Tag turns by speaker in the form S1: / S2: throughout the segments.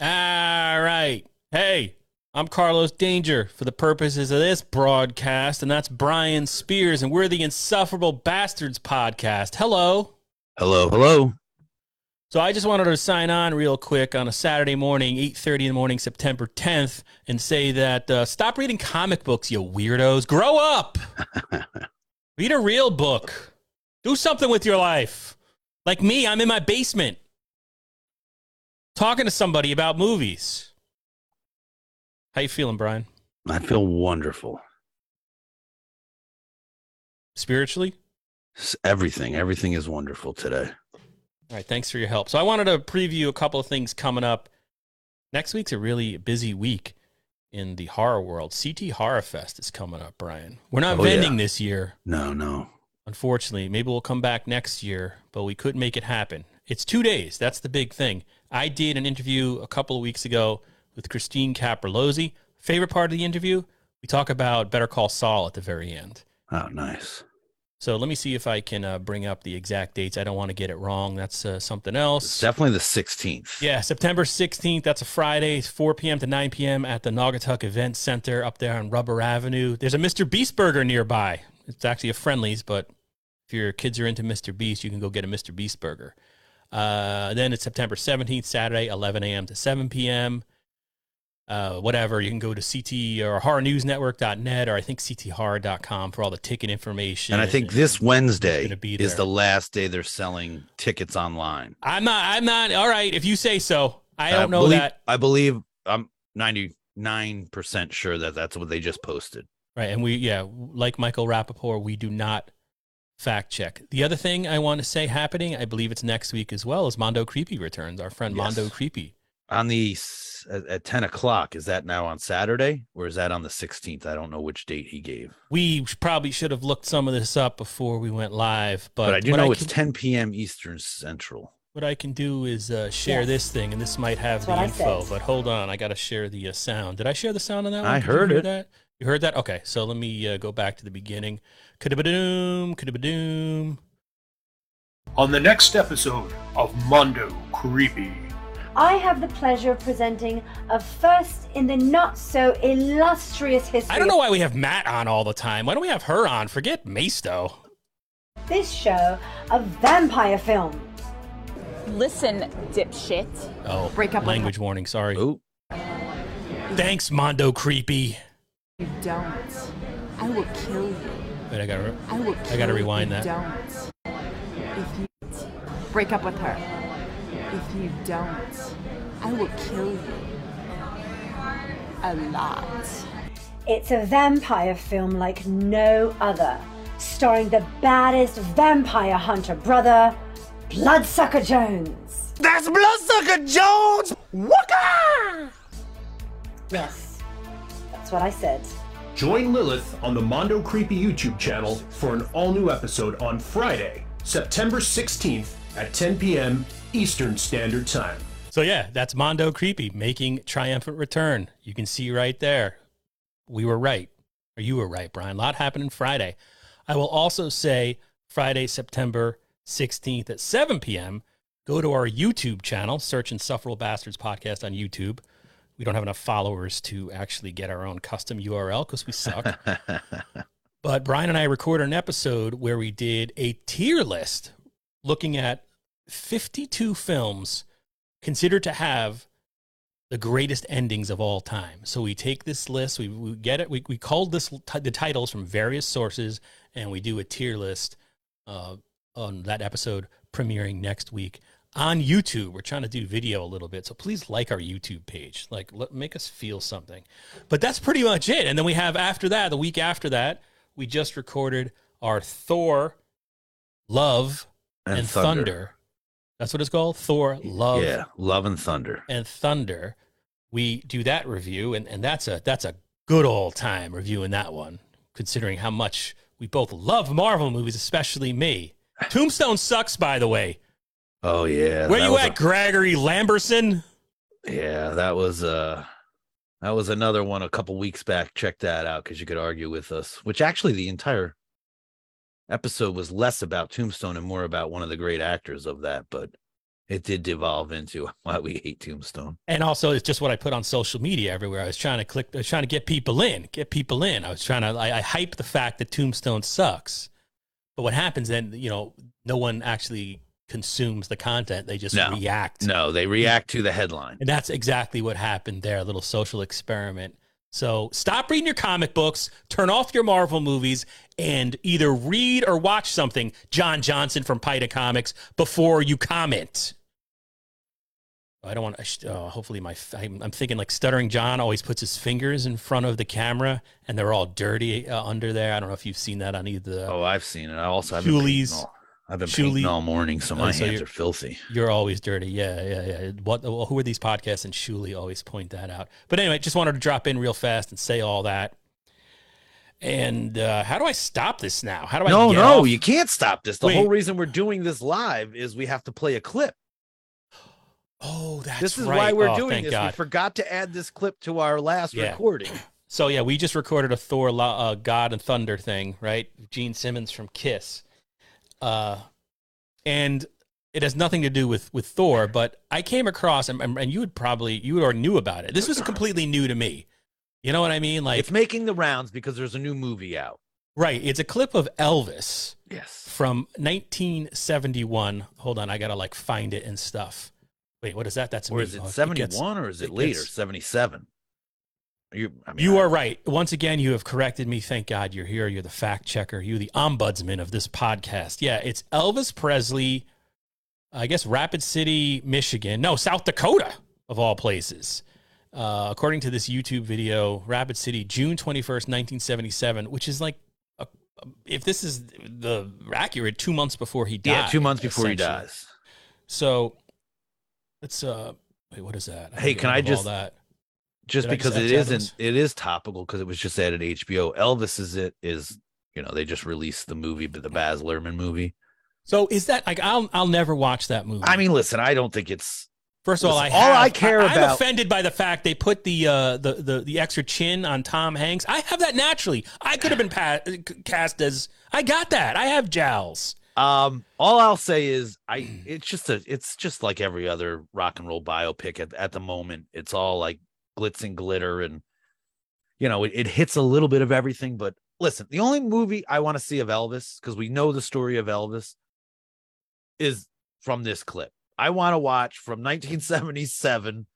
S1: All right. Hey, I'm Carlos Danger for the purposes of this broadcast, and that's Brian Spears, and we're the Insufferable Bastards podcast. Hello.
S2: Hello, hello.
S1: So I just wanted to sign on real quick on a Saturday morning, 8:30 in the morning, September 10th, and say that uh, stop reading comic books, you weirdos. Grow up. Read a real book. Do something with your life. Like me, I'm in my basement talking to somebody about movies. How you feeling, Brian?
S2: I feel wonderful.
S1: Spiritually?
S2: S- Everything, everything is wonderful today.
S1: All right, thanks for your help. So I wanted to preview a couple of things coming up. Next week's a really busy week in the horror world. CT Horror Fest is coming up, Brian. We're not
S2: Oh,
S1: vending
S2: yeah.
S1: this year,
S2: No, no.
S1: unfortunately. Maybe we'll come back next year, but we couldn't make it happen. It's two days. That's the big thing. I did an interview a couple of weeks ago with Christine Caprolozzi. Favorite part of the interview? We talk about Better Call Saul at the very end.
S2: Oh, nice.
S1: So let me see if I can uh, bring up the exact dates. I don't want to get it wrong. That's uh, something
S2: It's
S1: else.
S2: definitely the 16th.
S1: Yeah, September 16th. That's a Friday. It's 4 p.m. to 9 p.m. at the Naugatuck Event Center up there on Rubber Avenue. There's a Mr. Beast Burger nearby. It's actually a Friendly's, but if your kids are into Mr. Beast, you can go get a Mr. Beast Burger. Uh, then it's September 17th, Saturday, 11 a.m. to 7 p.m. Uh, whatever, you can go to CT or horrornewsnetwork.net or I think cthorror.com for all the ticket information.
S2: And I think this Wednesday
S1: be
S2: is the last day they're selling tickets online.
S1: I'm not, I'm not, all right, if you say so. I don't know
S2: believe,
S1: that.
S2: I believe I'm 99% sure that that's what they just posted.
S1: Right. And we, yeah, like Michael Rappaport, we do not fact check. The other thing I want to say happening, I believe it's next week as well, is Mondo Creepy returns. Our friend
S2: Yes.
S1: Mondo Creepy.
S2: On the at, at 10 o'clock, is that now on Saturday or is that on the 16th? I don't know which date he gave,
S1: We probably should have looked some of this up before we went live, but,
S2: but, I do know
S1: I
S2: it's
S1: can,
S2: 10 p.m. Eastern Central.
S1: what I can do is uh, share
S3: Yes.
S1: this thing, and this might have
S3: That's
S1: the info. But hold on, I got to share the uh, sound. Did I share the sound on that one?
S2: I
S1: Did you
S2: heard
S1: hear
S2: it.
S1: That? You heard that? Okay, so let me uh, go back to the beginning. Kadabadoom, kadabadoom.
S4: On the next episode of Mondo Creepy.
S3: I have the pleasure of presenting a first in the not so illustrious history
S1: I don't know why we have Matt on all the time. Why don't we have her on? Forget Masto.
S3: of this show of vampire films.
S5: Listen, dipshit.
S1: Oh,
S5: Break up with
S1: language warning. Sorry.
S2: Oh,
S1: Thanks, Mondo Creepy.
S5: You don't. I will kill you.
S1: Wait, I gotta.
S5: I will kill
S1: I gotta
S5: you if
S1: rewind
S5: you
S1: that.
S5: Don't. If you break up with her. If you don't, I will kill you. A lot.
S3: It's a vampire film like no other, starring the baddest vampire hunter brother, Bloodsucker Jones.
S2: that's Bloodsucker Jones. Waka!
S3: Yes, that's what I said.
S4: Join Lilith on the Mondo Creepy YouTube channel for an all new episode on Friday, September 16th at 10 p.m. Eastern Standard Time.
S1: So yeah, that's Mondo Creepy making triumphant return. You can see right there. We were right, or you were right, Brian. A lot happening Friday. I will also say Friday, September 16th at 7 p.m. Go to our YouTube channel, search Insufferable Bastards podcast on YouTube. We don't have enough followers to actually get our own custom URL because we suck. But Brian and I recorded an episode where we did a tier list looking at 52 films considered to have the greatest endings of all time. So we take this list, we, we get it, we, we culled this t- the titles from various sources, and we do a tier list uh, on that episode premiering next week on YouTube. We're trying to do video a little bit, so please like our YouTube page. Like, let, make us feel something. But that's pretty much it. And then we have after that, the week after that, we just recorded our Thor, Love, and, Thunder. That's what it's called. Thor, Love,
S2: Yeah, Love and Thunder.
S1: and Thunder. We do that review, and, and that's a that's a good old time reviewing that one, considering how much we both love Marvel movies, especially me. Tombstone sucks, by the way.
S2: Oh yeah.
S1: Where you at, Gregory Lamberson?
S2: yeah, that was uh that was another one a couple weeks back. Check that out because you could argue with us. Which actually the entire episode was less about Tombstone and more about one of the great actors of that. But It did devolve into why we hate Tombstone.
S1: And also, it's just what I put on social media everywhere. I was trying to click, I was trying to get people in, get people in. I was trying to, I, I hype the fact that Tombstone sucks. But what happens then, you know, no one actually consumes the content. They just
S2: No.
S1: react.
S2: No, they react to the headline.
S1: And that's exactly what happened there, a little social experiment. So stop reading your comic books, turn off your Marvel movies, and either read or watch something, John Johnson from Pita Comics, before you comment. I don't want to, sh- oh, hopefully my, I'm, I'm thinking like Stuttering John always puts his fingers in front of the camera and they're all dirty uh, under there. I don't know if you've seen that on either.
S2: Oh, I've seen it. I also have been
S1: Shuli's-
S2: painting all, I've been
S1: Shuli-
S2: painting all morning, so
S1: Oh,
S2: my
S1: so
S2: hands
S1: you're-
S2: filthy.
S1: You're always dirty. Yeah, yeah, yeah. What? Who are these podcasts? And Shuli always point that out. But anyway, just wanted to drop in real fast and say all that. And uh, how do I stop this now? How do I?
S2: No, no,
S1: off?
S2: you can't stop this. The
S1: Wait.
S2: whole reason we're doing this live is we have to play a clip.
S1: Oh, that's
S2: this is
S1: right.
S2: why we're
S1: Oh,
S2: doing this.
S1: God.
S2: We forgot to add this clip to our last
S1: Yeah.
S2: recording.
S1: So yeah, we just recorded a Thor, uh, God and Thunder thing, right? Gene Simmons from Kiss, uh, and it has nothing to do with with Thor. But I came across, and, and you would probably you already knew about it. This was completely new to me. You know what I mean? Like,
S2: it's making the rounds because there's a new movie out.
S1: right? It's a clip of Elvis
S2: Yes.
S1: from 1971. Hold on, I gotta like find it and stuff. Wait, what is that? That's
S2: Or is it
S1: Oh, gets-
S2: 71 or is it,
S1: it
S2: later?
S1: gets-
S2: 77. You, I mean,
S1: You are right. Once again, you have corrected me. Thank God you're here. You're the fact checker. You're the ombudsman of this podcast. Yeah, it's Elvis Presley, I guess Rapid City, Michigan. No, South Dakota, of all places. Uh, according to this YouTube video, Rapid City, June 21st, 1977, which is like, a, if this is the accurate, two months before he died.
S2: Yeah, two months before he dies.
S1: So, it's, uh, wait, what is that?
S2: Hey, can I just-
S1: that.
S2: Just
S1: Did
S2: because it isn't, it is topical because it was just added HBO. Elvis is it is, you know, they just released the movie, but the Baz Luhrmann movie.
S1: So is that like I'll I'll never watch that movie.
S2: I mean, listen, I don't think it's
S1: First of all, I
S2: Listen, all I care
S1: I'm
S2: about-
S1: offended by the fact they put the uh the, the the extra chin on Tom Hanks. I have that naturally. I could have been pa- cast as I got that. I have jowls.
S2: Um, all I'll say is I it's just a it's just like every other rock and roll biopic at, at the moment. It's all like glitz and glitter and you know, it, it hits a little bit of everything, but listen, the only movie I want to see of Elvis, because we know the story of Elvis, is from this clip. I want to watch from 1977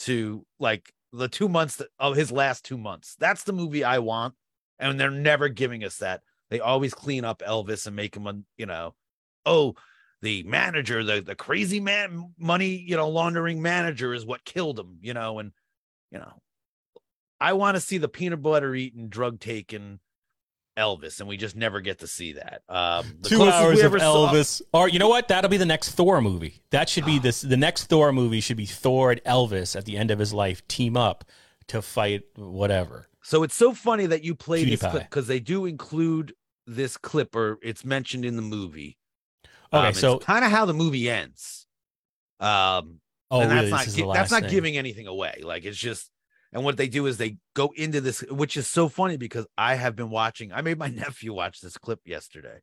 S2: to like the two months of his last two months. That's the movie I want. And they're never giving us that. They always clean up Elvis and make him, a, you know, oh, the manager, the the crazy man, money, you know, laundering manager is what killed him, you know, and you know, I want to see the peanut butter eating, drug taking Elvis, and we just never get to see that. Um, the
S1: Two hours of
S2: ever saw-
S1: Elvis. Or you know what? That'll be the next Thor movie. That should be this. The next Thor movie should be Thor and Elvis at the end of his life team up to fight whatever.
S2: So it's so funny that you play this clip because they do include this clip or it's mentioned in the movie.
S1: Okay,
S2: Um,
S1: so
S2: kind of how the movie ends. Um,
S1: oh
S2: and that's
S1: really?
S2: not gi- that's
S1: last
S2: not
S1: thing.
S2: giving anything away. Like it's just, and what they do is they go into this, which is so funny because I have been watching. I made my nephew watch this clip yesterday.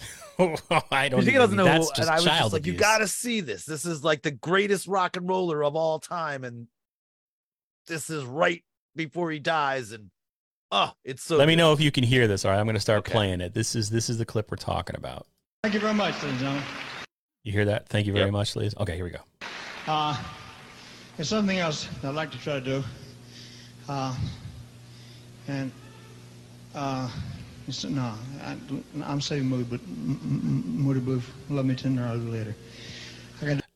S1: Oh, I don't.
S2: He doesn't know,
S1: That's
S2: who-
S1: just
S2: and I was
S1: child
S2: just like, "You got to see this. This is like the greatest rock and roller of all time, and this is right before he dies." And oh, it's so.
S1: Let me know if you can hear this. All right, I'm going to start
S2: Okay.
S1: playing it. This is this is the clip we're talking about.
S6: Thank you very much, ladies and gentlemen.
S1: You hear that? Thank you very
S2: Yep.
S1: much, Liz. Okay, here we go.
S6: Uh, there's something else that I'd like to try to do. Uh, and, uh, no, I, I'm saying mood, but m- m- moody booth, love me tender, I'll do later.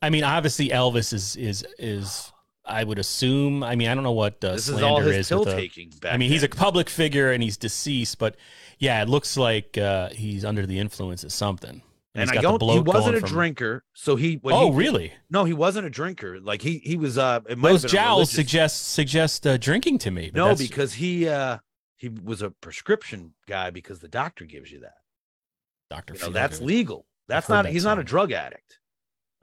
S1: I mean, obviously Elvis is is is. I would assume. I mean, I don't know what uh,
S2: This is
S1: slander
S2: all his
S1: is
S2: pill
S1: a-
S2: taking. Back
S1: I mean, he's a public figure and he's deceased, but yeah, it looks like uh, he's under the influence of something.
S2: And I don't. He wasn't a
S1: from-
S2: drinker, so he.
S1: Oh,
S2: he-
S1: really?
S2: No, he wasn't a drinker. Like he he was. Uh, it
S1: Those jowls suggest suggest uh, drinking to me. but
S2: No,
S1: that's-
S2: because he uh he was a prescription guy because the doctor gives you that.
S1: Dr.
S2: You know, that's legal. That's not.
S1: that
S2: He's not a drug addict.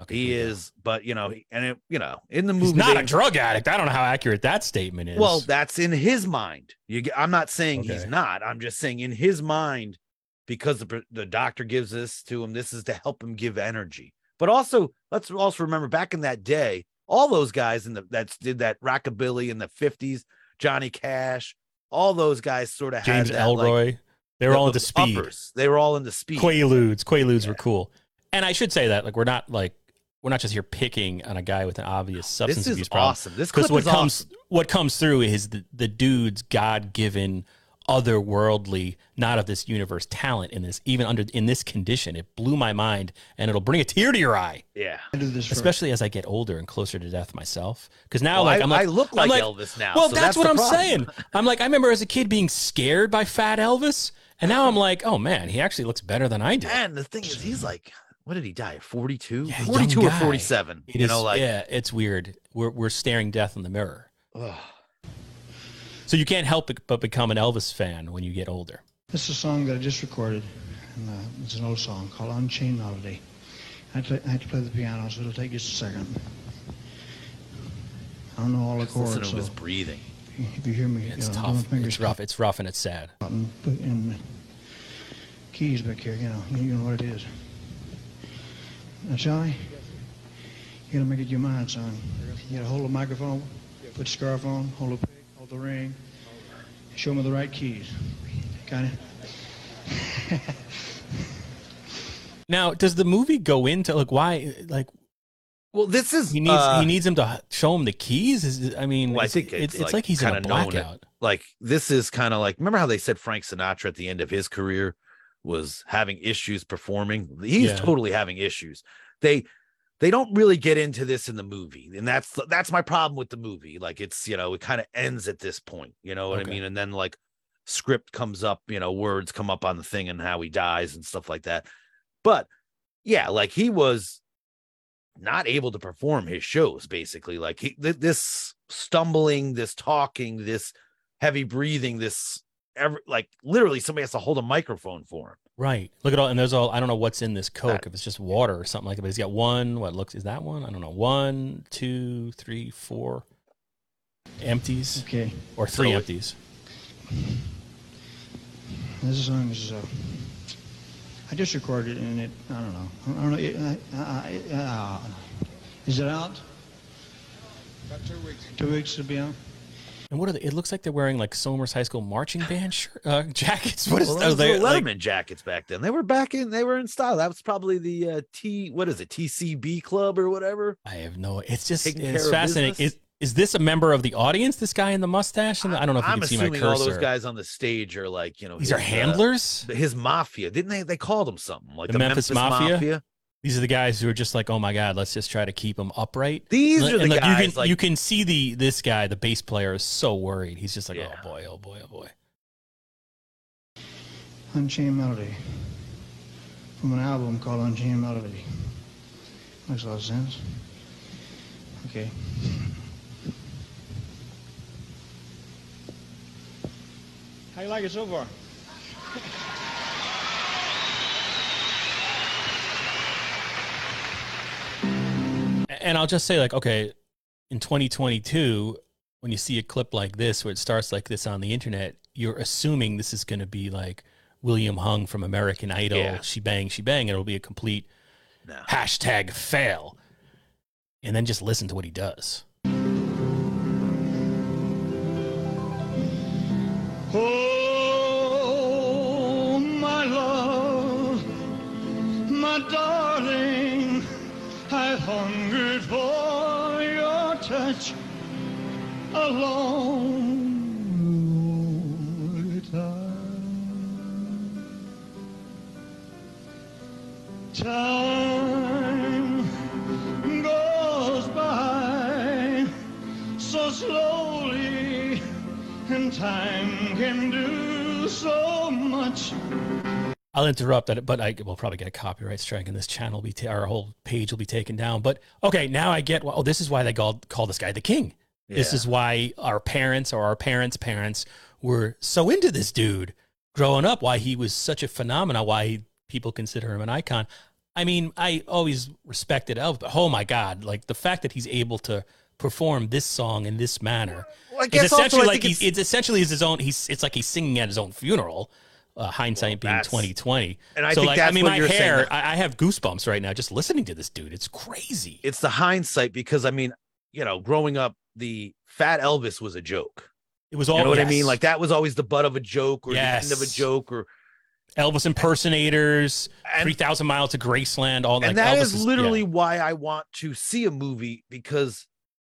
S1: Okay,
S2: He is, but you know, he- and it, you know, in the movie,
S1: He's not
S2: they-
S1: a drug addict. I don't know how accurate that statement is.
S2: Well, that's in his mind. You, get- I'm not saying he's not. I'm just saying in his mind, because the the doctor gives this to him. This is to help him give energy. But also, let's also remember back in that day, all those guys in the that did that rockabilly in the fifties, Johnny Cash, all those guys sort of
S1: James
S2: had that,
S1: Elroy.
S2: Like,
S1: they were
S2: the-
S1: all
S2: the
S1: into speed.
S2: uppers. They were all into speed.
S1: Quaaludes. Quaaludes were cool. And I should say that like we're not like we're not just here picking on a guy with an obvious substance
S2: This is
S1: abuse problem.
S2: awesome. This clip
S1: what
S2: is
S1: comes
S2: awesome.
S1: what comes through is the, the dude's God given otherworldly, not of this universe talent in this even under in this condition. It blew my mind and it'll bring a tear to your eye.
S2: Yeah.
S6: I do this for
S1: Especially as I get older and closer to death myself. Because now,
S2: Well,
S1: like
S2: I-
S1: I'm like,
S2: I look
S1: I'm
S2: like Elvis now,
S1: Well,
S2: so
S1: that's,
S2: that's
S1: what I'm
S2: problem.
S1: saying. I'm like, I remember as a kid being scared by Fat Elvis, and now I'm like, oh man, he actually looks better than I do.
S2: And the thing is, he's like, what did he die? 42?
S1: Yeah,
S2: 42 or 47.
S1: It
S2: you
S1: is-
S2: know, like,
S1: yeah, it's weird. We're we're staring death in the mirror.
S2: ugh.
S1: So you can't help but- but become an Elvis fan when you get older.
S6: This is a song that I just recorded, and uh, it's an old song called Unchained Melody. I had, to, I had to play the piano, so it'll take just a second. I don't know all the
S2: Just listen
S6: chords,
S2: to his
S6: so
S2: breathing.
S6: if you hear me,
S1: It's
S6: you know, do
S1: tough.
S6: my fingers
S1: It's rough. It's rough and it's sad.
S6: out and put in keys back here, you know, you know what it is. Now, Charlie, you gotta make it your mind, son. You gotta hold the microphone, put the scarf on, hold the pick, hold the ring, show me the right keys. Got it?
S1: Now, does the movie go into like why like
S2: Well, this is
S1: he needs
S2: uh,
S1: he needs him to show him the keys? Is I mean,
S2: Well, I
S1: it's,
S2: think
S1: it's,
S2: it's,
S1: it's like, he's in a
S2: kinda known it-
S1: blackout.
S2: like this is kind of like remember how they said Frank Sinatra at the end of his career was having issues performing. He's
S1: Yeah.
S2: totally having issues. They they don't really get into this in the movie, and that's that's my problem with the movie. Like it's you know it kind of ends at this point. You know what
S1: Okay.
S2: I mean? And then like script comes up, you know, words come up on the thing and how he dies and stuff like that. But yeah, like he was not able to perform his shows basically like he th- this stumbling this talking this heavy breathing this ever like literally somebody has to hold a microphone for him
S1: Right. Look at all and there's all I don't know what's in this Coke, if it's just water or something like that. But he's got one, what looks is that one? I don't know. One, two, three, four empties.
S6: Okay.
S1: Or three
S2: So-
S1: empties.
S6: This song is, uh, I just recorded it and it, I don't know. I don't know. It, uh, uh, uh, is it out? About two weeks. Two weeks to be out?
S1: And what are they? It looks like they're wearing like Somers High School marching band shirt, uh, jackets. What is
S2: well,
S1: are
S2: those
S1: they
S2: were
S1: like?
S2: Jackets back then they were back in they were in style that was probably the uh t what is it tcb club or whatever
S1: I have no. It's just
S2: Taking
S1: it's fascinating. Is is this a member of the audience? This guy in the mustache? And I don't know if you
S2: i'm
S1: can see my
S2: assuming
S1: cursor.
S2: all those guys on the stage are like you know
S1: These are
S2: his, uh,
S1: handlers.
S2: his mafia didn't they they called him something like
S1: The
S2: the,
S1: Memphis
S2: memphis,
S1: Mafia?
S2: mafia?
S1: These are the guys who are just like, oh my god, let's just try to keep him upright.
S2: These
S1: And
S2: are the
S1: look,
S2: guys,
S1: You can,
S2: like-
S1: you can see the this guy, the bass player, is so worried. He's just like, oh
S2: Yeah.
S1: oh boy, oh boy, oh boy.
S6: Unchained Melody. From an album called Unchained Melody. Makes a lot of sense. Okay. How you like it so far?
S1: And I'll just say, like, okay, in 2022, when you see a clip like this, where it starts like this on the internet, you're assuming this is going to be like William Hung from American Idol,
S2: Yeah.
S1: she bang, she bang, and it'll be a complete
S2: No.
S1: hashtag fail. And then just listen to what he does.
S6: Oh, my love, my darling, so slowly, and time can do so much.
S1: I'll interrupt that, but I will probably get a copyright strike, and this channel will be ta- our whole page will be taken down. But okay, now I get. Well, oh, this is why they called call this guy the king. This is why our parents or our parents' parents were so into this dude growing up. Why he was such a phenomenon. Why he, people consider him an icon. I mean, I always respected Elvis, but oh my god, like the fact that he's able to perform this song in this manner.
S2: Well, I
S1: It's
S2: guess also,
S1: essentially
S2: I
S1: like he's, it's essentially his own. He's it's like he's singing at his own funeral. Uh, hindsight being
S2: that's-
S1: twenty twenty.
S2: And I
S1: so
S2: think
S1: like,
S2: that's
S1: I mean,
S2: what
S1: my hair, I, I have goosebumps right now just listening to this dude. It's crazy.
S2: it's the hindsight because I mean, you know, growing up, the fat Elvis was a joke.
S1: It was all
S2: You know what I mean? Like that was always the butt of a joke or the end of a joke or
S1: Elvis impersonators,
S2: and,
S1: three thousand miles to Graceland. All that.
S2: and that
S1: Elvis
S2: is
S1: yeah.
S2: literally why I want to see a movie because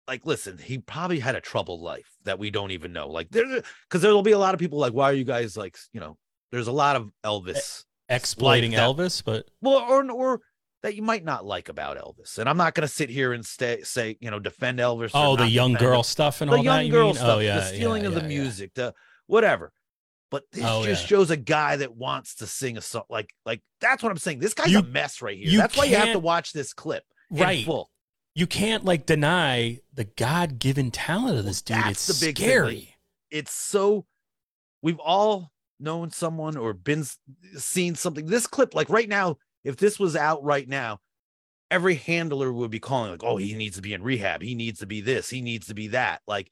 S2: like listen, he probably had a troubled life that we don't even know. Like there because there'll be a lot of people like, why are you guys like, you know, there's a lot of Elvis
S1: exploiting
S2: that.
S1: Elvis, but
S2: well or or that you might not like about Elvis. And I'm not gonna sit here and stay say, you know, defend Elvis.
S1: oh, the young
S2: defend him.
S1: girl stuff and
S2: the
S1: all
S2: young
S1: that. you
S2: girl
S1: mean?
S2: Oh, stuff,
S1: oh, yeah,
S2: the stealing
S1: yeah,
S2: of the
S1: yeah, yeah.
S2: music, the whatever. But this
S1: Oh,
S2: just shows a guy that wants to sing a song. Like, like that's what I'm saying. This guy's
S1: You-
S2: a mess right here. That's why you have to watch this clip
S1: Right.
S2: full.
S1: You can't like deny the God given talent of this dude.
S2: that's
S1: it's
S2: the big thing,
S1: scary.
S2: like- It's so. We've all known someone or been seen something. This clip, like right now, if this was out right now, every handler would be calling like, "Oh, he needs to be in rehab. He needs to be this. He needs to be that." Like,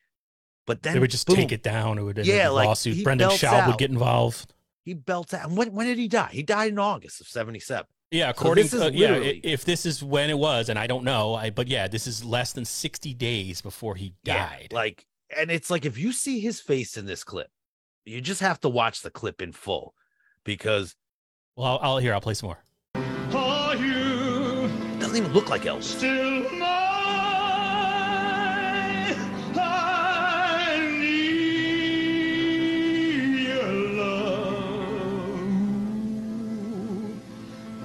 S2: but then
S1: they would just
S2: boom,
S1: take it down. It would end
S2: Yeah, like,
S1: lawsuit. Brendan Schaub would get involved.
S2: He belts out. And when when did he die? He died in August of '77.
S1: Yeah, according to uh, yeah, if this is when it was, and I don't know, I but yeah, this is less than sixty days before he died.
S2: Yeah, like, and it's like if you see his face in this clip, you just have to watch the clip in full because
S1: well, I'll, I'll here. I'll play some more.
S6: Are you
S2: it doesn't even look like Elvis.
S6: still mine? I need your love.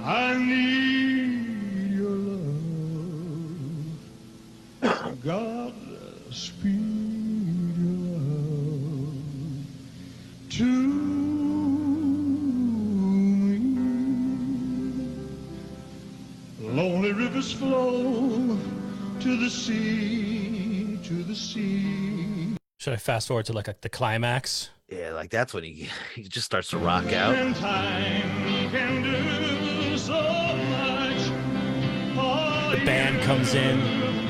S6: I need your love. God speed
S1: Should I fast forward to like a, the climax?
S2: Yeah, like that's when he he just starts to rock out.
S6: And time can do so much.
S1: The band comes in.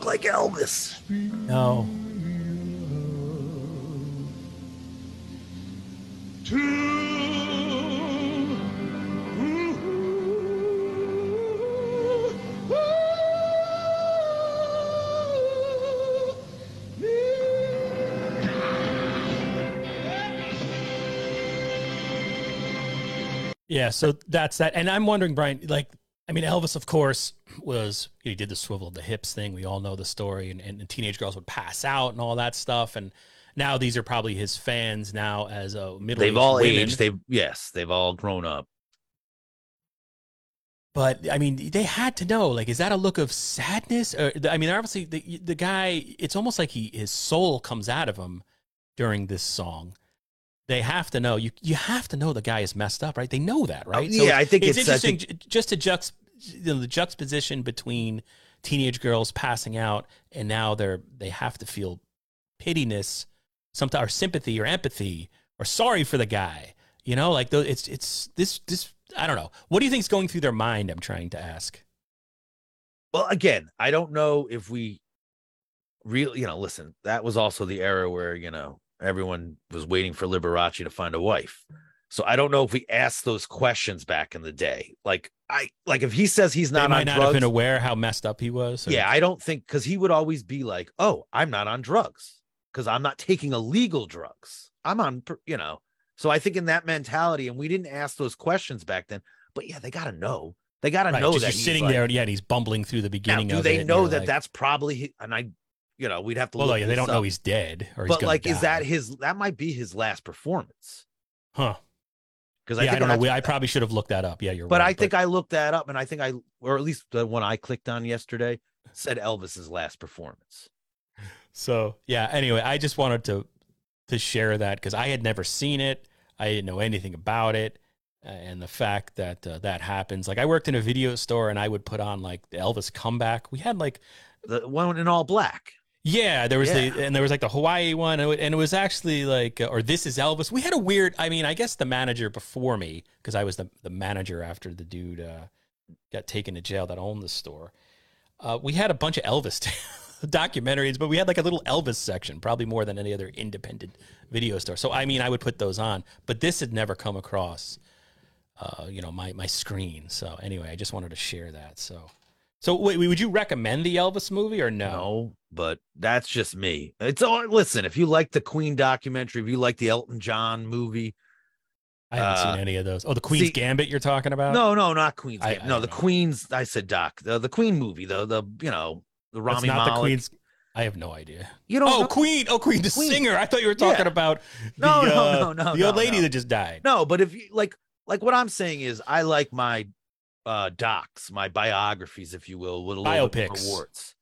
S2: Look like Elvis.
S1: No, yeah. So that's that. And I'm wondering, Brian, like, I mean, Elvis, of course, was he did the swivel of the hips thing. We all know the story, and, and, teenage girls would pass out and all that stuff. And now these are probably his fans now as a middle.
S2: They've all aged. They've yes, they've all grown up.
S1: But I mean, they had to know. Like, is that a look of sadness? Or I mean, obviously, the the guy. It's almost like he his soul comes out of him during this song. They have to know. You you have to know the guy is messed up, right? They know that, right?
S2: Oh, yeah, I think
S1: it's,
S2: it's-
S1: interesting j- just to juxt you know, the juxtaposition between teenage girls passing out and now they're they have to feel pityness, sometimes or sympathy or empathy or sorry for the guy. You know, like those, it's it's this this. I don't know. What do you think's going through their mind? I'm trying to ask.
S2: Well, again, I don't know if we really, you know, listen, that was also the era where, you know, everyone was waiting for Liberace to find a wife. So I don't know if we asked those questions back in the day. Like I like if he says he's
S1: They
S2: not
S1: might
S2: on
S1: not
S2: drugs.
S1: have been aware how messed up he was. or-
S2: yeah, I don't think because he would always be like, "Oh, I'm not on drugs because I'm not taking illegal drugs. I'm on, you know." So I think in that mentality, and we didn't ask those questions back then. But yeah, they got to know. They got to
S1: right,
S2: know that
S1: you're sitting
S2: like-
S1: there, and yeah, and he's bumbling through the
S2: Now,
S1: beginning
S2: do
S1: of
S2: they
S1: it.
S2: know that
S1: like,
S2: that's probably? And I, you know, we'd have to.
S1: Well,
S2: look
S1: yeah, they don't know he's dead or
S2: But like, is that his? That might be his last performance.
S1: huh?
S2: Because
S1: Yeah,
S2: I,
S1: I, don't know. We- I probably should have looked that up. Yeah, you're right. But.
S2: I think I looked that up, and I think I, or at least the one I clicked on yesterday, said Elvis's last performance.
S1: So yeah. Anyway, I just wanted to to share that because I had never seen it. I didn't know anything about it. and the fact that uh, that happens. Like I worked in a video store and I would put on like the Elvis comeback. We had like
S2: The one in all black.
S1: Yeah, there was
S2: Yeah.
S1: the and there was like the Hawaii one, and it- was actually like, uh, or this is Elvis. We had a weird. I mean, I guess the manager before me, because I was the the manager after the dude uh, got taken to jail that owned the store. Uh, we had a bunch of Elvis documentaries, but we had like a little Elvis section, probably more than any other independent video store. So I mean, I would put those on, but this had never come across, uh, you know, my my screen. So anyway, I just wanted to share that. So. So, wait, would you recommend the Elvis movie or no?
S2: No, but that's just me. It's all listen. If you like the Queen documentary, if you like the Elton John movie,
S1: I haven't
S2: Uh,
S1: seen any of those. Oh, the Queen's
S2: see-
S1: Gambit you're talking about?
S2: no, no, not Queen's.
S1: I-
S2: Gambit.
S1: I
S2: no, the
S1: know.
S2: Queen's. I said Doc, the the Queen movie, the the you know the
S1: That's
S2: Rami
S1: not
S2: Malek.
S1: the Queen's. I have no idea.
S2: You don't.
S1: Oh,
S2: know?
S1: Queen! Oh, Queen, the
S2: Queen.
S1: singer. I thought you were talking
S2: Yeah.
S1: about the,
S2: No, no,
S1: uh,
S2: no, no,
S1: the old
S2: no,
S1: lady
S2: no.
S1: that just died.
S2: No, but if you like, like what I'm saying is, I like my uh docs, my biographies, if you will, with a little bit
S1: Biopics.
S2: more warts,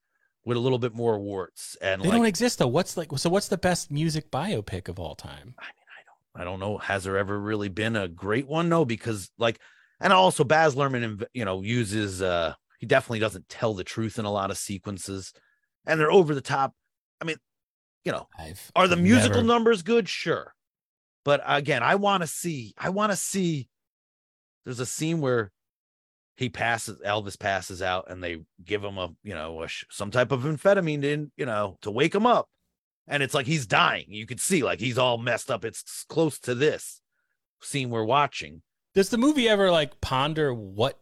S2: with a little bit more warts, and
S1: They
S2: like
S1: don't exist though. What's like? So, what's the best music biopic of all time?
S2: I mean, I don't, I don't know. Has there ever really been a great one? No, because like, and also Baz Luhrmann, you know, uses, uh, he definitely doesn't tell the truth in a lot of sequences, and they're over the top. I mean, you know,
S1: I've
S2: are the musical numbers good? Sure, but again, I want to see, I want to see. There's a scene where he passes, Elvis passes out, and they give him a, you know, a, some type of amphetamine in, you know, to wake him up and it's like he's dying. You could see like he's all messed up. It's close to this scene we're watching.
S1: Does the movie ever like ponder what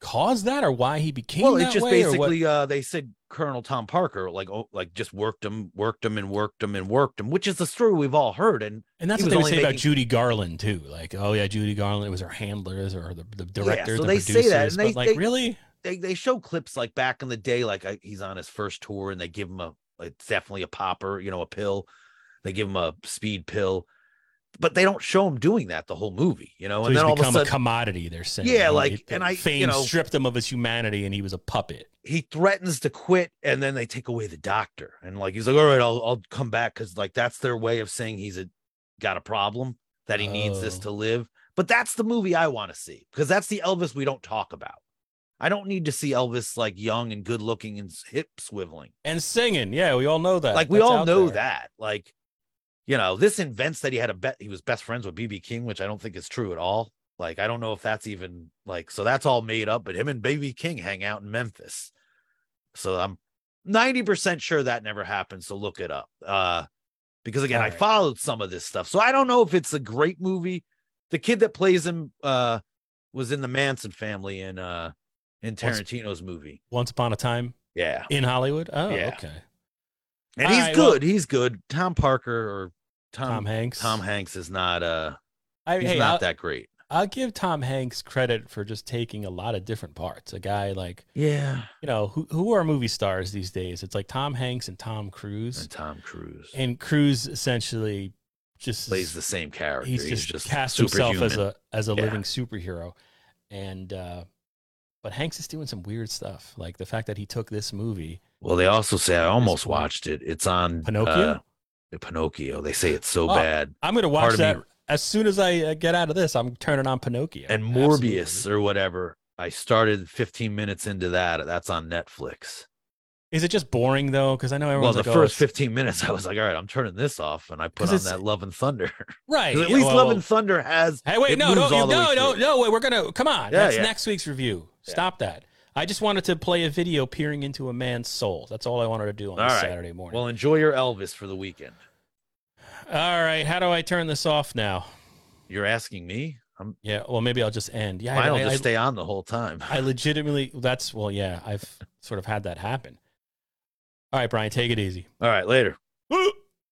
S1: caused that or why he became
S2: well, it's just basically uh they said Colonel Tom Parker like oh like just worked him, worked him, and worked him and worked him, which is the story we've all heard. And
S1: And that's what they say about Judy Garland too. Like, oh yeah, Judy Garland. It was her handlers or the, the directors,
S2: so
S1: the
S2: they say that, and they-
S1: like,
S2: they-
S1: really?
S2: they they show clips like back in the day, like I, he's on his first tour, and they give him a it's definitely a popper, you know, a pill. They give him a speed pill, but they don't show him doing that the whole movie, you know.
S1: So
S2: and then all of a
S1: become a,
S2: sudden,
S1: commodity. They're saying,
S2: Yeah, like, and I- you know-
S1: stripped him of his humanity, and he was a puppet.
S2: he threatens to quit and then they take away the doctor and like he's like all right i'll, I'll come back because like that's their way of saying he's a got a problem that he needs this
S1: Oh.
S2: to live but that's the movie i want to see because that's the elvis we don't talk about i don't need to see elvis like young and good looking and hip swiveling
S1: and singing. Yeah, we all know that.
S2: like we
S1: That's
S2: all know
S1: there.
S2: that like you know this invents that he had a bet he was best friends with bb king which i don't think is true at all. Like i don't know if that's even like so that's all made up but him and bb king hang out in memphis. So i'm 90% sure that never happened so look it up. Uh because again i followed some of this stuff. So i don't know if it's a great movie. The kid that plays him uh was in the manson family in uh in
S1: Once-
S2: tarantino's movie.
S1: Once upon a time?
S2: Yeah.
S1: In Hollywood. Oh,
S2: Yeah.
S1: okay.
S2: and
S1: All
S2: he's
S1: right, well-
S2: good he's good. Tom parker or tom,
S1: Tom Hanks.
S2: Tom Hanks is not uh
S1: I,
S2: he's
S1: hey,
S2: not
S1: I'll,
S2: that great.
S1: I'll give Tom Hanks credit for just taking a lot of different parts. A guy like
S2: Yeah.
S1: you know who who are movie stars these days? It's like Tom Hanks and Tom Cruise,
S2: And Tom Cruise
S1: and Cruise essentially just
S2: plays the same character.
S1: he's, just, cast himself as a as a
S2: Yeah.
S1: living superhero and uh but hanks is doing some weird stuff like the fact that he took this movie
S2: Well, they also say I almost watched it. It's on
S1: Pinocchio?
S2: uh, Pinocchio. They say it's so
S1: Oh,
S2: bad.
S1: i'm gonna
S2: Part
S1: watch
S2: me-
S1: that as soon as i uh, get out of this i'm turning on pinocchio
S2: And
S1: Absolutely.
S2: Morbius or whatever. I started 15 minutes into that. That's on Netflix.
S1: is it just boring though because i know
S2: Well,
S1: everyone's
S2: the
S1: like, oh,
S2: first
S1: it's-
S2: 15 minutes, I was like, all right, I'm turning this off. And I put on that Love and Thunder.
S1: right
S2: At least
S1: well,
S2: Love and Thunder has.
S1: hey wait
S2: it
S1: no no
S2: moves all the way
S1: no no no wait we're gonna come on
S2: Yeah,
S1: that's
S2: yeah.
S1: next week's review
S2: Yeah.
S1: stop that i just wanted to play a video peering into a man's soul that's all i wanted to do on
S2: All
S1: this
S2: right.
S1: saturday morning
S2: Well, enjoy your Elvis for the weekend.
S1: all right how do i turn this off now
S2: You're asking me? I'm,
S1: yeah well maybe i'll just end yeah I,
S2: will
S1: I-
S2: just
S1: I-
S2: stay on the whole time.
S1: I legitimately that's well, yeah, I've sort of had that happen. All right, Brian, take it easy.
S2: All right, later.
S1: Woo!